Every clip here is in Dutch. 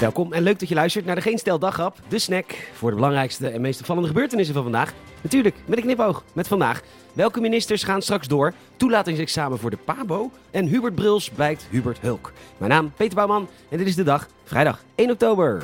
Welkom en leuk dat je luistert naar de Geen Stel Daghap, de snack voor de belangrijkste en meest opvallende gebeurtenissen van vandaag. Natuurlijk, met een knipoog, met vandaag. Welke ministers gaan straks door? Toelatingsexamen voor de PABO en Hubert Bruls bijt Hubert Hulk. Mijn naam Peter Bouwman en dit is de dag, vrijdag 1 oktober.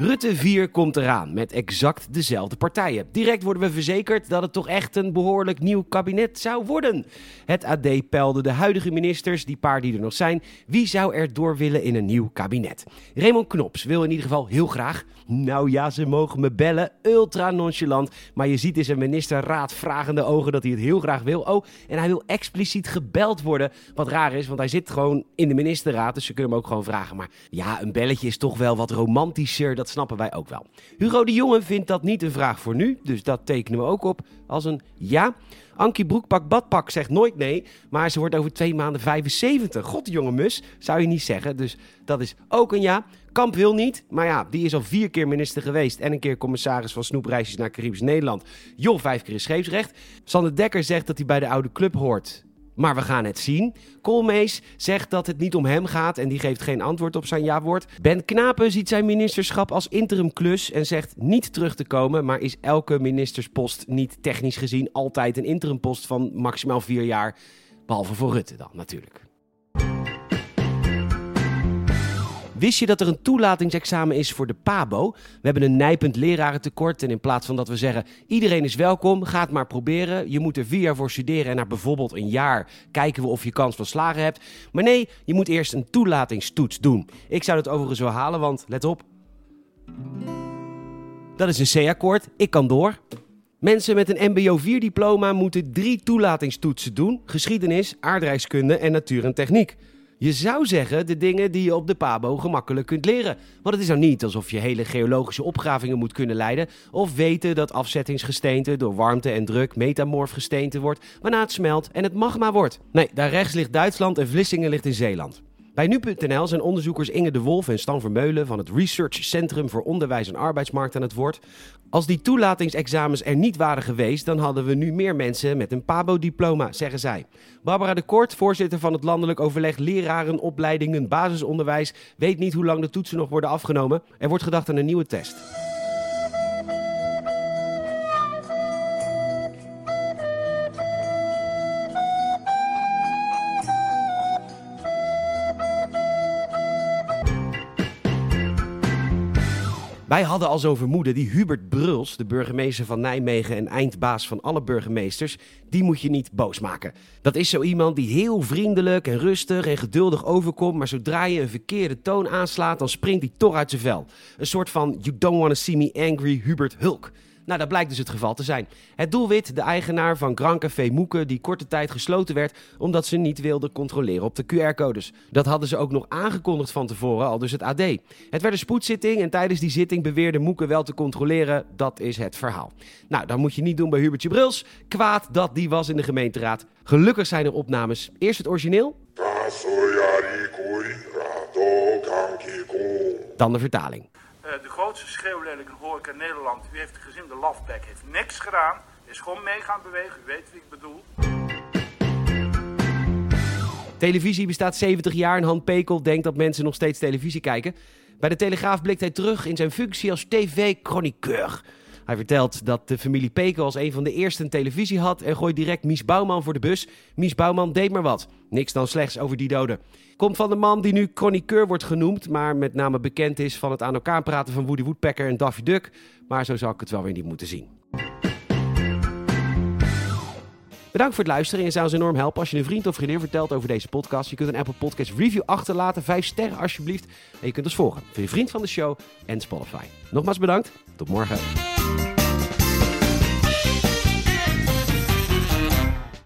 Rutte 4 komt eraan met exact dezelfde partijen. Direct worden we verzekerd dat het toch echt een behoorlijk nieuw kabinet zou worden. Het AD peilde de huidige ministers, die paar die er nog zijn, wie zou er door willen in een nieuw kabinet. Raymond Knops wil in ieder geval heel graag. Nou ja, ze mogen me bellen, ultra nonchalant. Maar je ziet in zijn ministerraad vragende ogen dat hij het heel graag wil. Oh, en hij wil expliciet gebeld worden. Wat raar is, want hij zit gewoon in de ministerraad, dus ze kunnen hem ook gewoon vragen. Maar ja, een belletje is toch wel wat romantischer. Dat snappen wij ook wel. Hugo de Jonge vindt dat niet een vraag voor nu, dus dat tekenen we ook op als een ja. Ankie Broekpak Badpak zegt nooit nee, maar ze wordt over twee maanden 75. God, jonge mus, zou je niet zeggen. Dus dat is ook een ja. Kamp wil niet, maar ja, die is al vier keer minister geweest en een keer commissaris van snoepreisjes naar Caribisch Nederland. Joh, vijf keer is scheepsrecht. Sander Dekker zegt dat hij bij de oude club hoort. Maar we gaan het zien. Koolmees zegt dat het niet om hem gaat en die geeft geen antwoord op zijn ja-woord. Ben Knapen ziet zijn ministerschap als interimklus en zegt niet terug te komen. Maar is elke ministerspost niet technisch gezien altijd een interimpost van maximaal vier jaar? Behalve voor Rutte dan natuurlijk. Wist je dat er een toelatingsexamen is voor de PABO? We hebben een nijpend lerarentekort en in plaats van dat we zeggen iedereen is welkom, ga het maar proberen. Je moet er vier jaar voor studeren en na bijvoorbeeld een jaar kijken we of je kans van slagen hebt. Maar nee, je moet eerst een toelatingstoets doen. Ik zou dat overigens wel halen, want let op. Dat is een C-akkoord, ik kan door. Mensen met een MBO 4-diploma moeten drie toelatingstoetsen doen: geschiedenis, aardrijkskunde en natuur en techniek. Je zou zeggen de dingen die je op de Pabo gemakkelijk kunt leren. Want het is nou niet alsof je hele geologische opgravingen moet kunnen leiden. Of weten dat afzettingsgesteente door warmte en druk metamorf gesteente wordt. Waarna het smelt en het magma wordt. Nee, daar rechts ligt Duitsland en Vlissingen ligt in Zeeland. Bij nu.nl zijn onderzoekers Inge de Wolf en Stan Vermeulen van het Research Centrum voor Onderwijs en Arbeidsmarkt aan het woord. Als die toelatingsexamens er niet waren geweest, dan hadden we nu meer mensen met een PABO-diploma, zeggen zij. Barbara de Kort, voorzitter van het landelijk overleg lerarenopleidingen basisonderwijs, weet niet hoe lang de toetsen nog worden afgenomen. Er wordt gedacht aan een nieuwe test. Wij hadden al zo'n vermoeden, die Hubert Bruls, de burgemeester van Nijmegen en eindbaas van alle burgemeesters, die moet je niet boos maken. Dat is zo iemand die heel vriendelijk en rustig en geduldig overkomt, maar zodra je een verkeerde toon aanslaat, dan springt hij toch uit zijn vel. Een soort van you don't want to see me angry Hubert Hulk. Nou, dat blijkt dus het geval te zijn. Het doelwit, de eigenaar van Grand Café Moeken, die korte tijd gesloten werd omdat ze niet wilde controleren op de QR-codes. Dat hadden ze ook nog aangekondigd van tevoren, al dus het AD. Het werd een spoedzitting en tijdens die zitting beweerde Moeken wel te controleren. Dat is het verhaal. Nou, dat moet je niet doen bij Hubertje Bruls. Kwaad dat die was in de gemeenteraad. Gelukkig zijn er opnames. Eerst het origineel. Dan de vertaling. Grootste schreeuwlelijk in horeca Nederland. U heeft gezien, de Lafback heeft niks gedaan. Is gewoon mee gaan bewegen. U weet wie ik bedoel. Televisie bestaat 70 jaar en Han Pekel denkt dat mensen nog steeds televisie kijken. Bij de Telegraaf blikt hij terug in zijn functie als tv-chroniqueur. Hij vertelt dat de familie Pekel als een van de eerste een televisie had en gooit direct Mies Bouwman voor de bus. Mies Bouwman deed maar wat. Niks dan slechts over die doden. Komt van de man die nu chroniqueur wordt genoemd, maar met name bekend is van het aan elkaar praten van Woody Woodpecker en Daffy Duck. Maar zo zou ik het wel weer niet moeten zien. Bedankt voor het luisteren. En zou ons enorm helpen als je een vriend of vriendin vertelt over deze podcast. Je kunt een Apple Podcast review achterlaten. Vijf sterren alsjeblieft. En je kunt ons volgen via je vriend van de show en Spotify. Nogmaals bedankt. Tot morgen.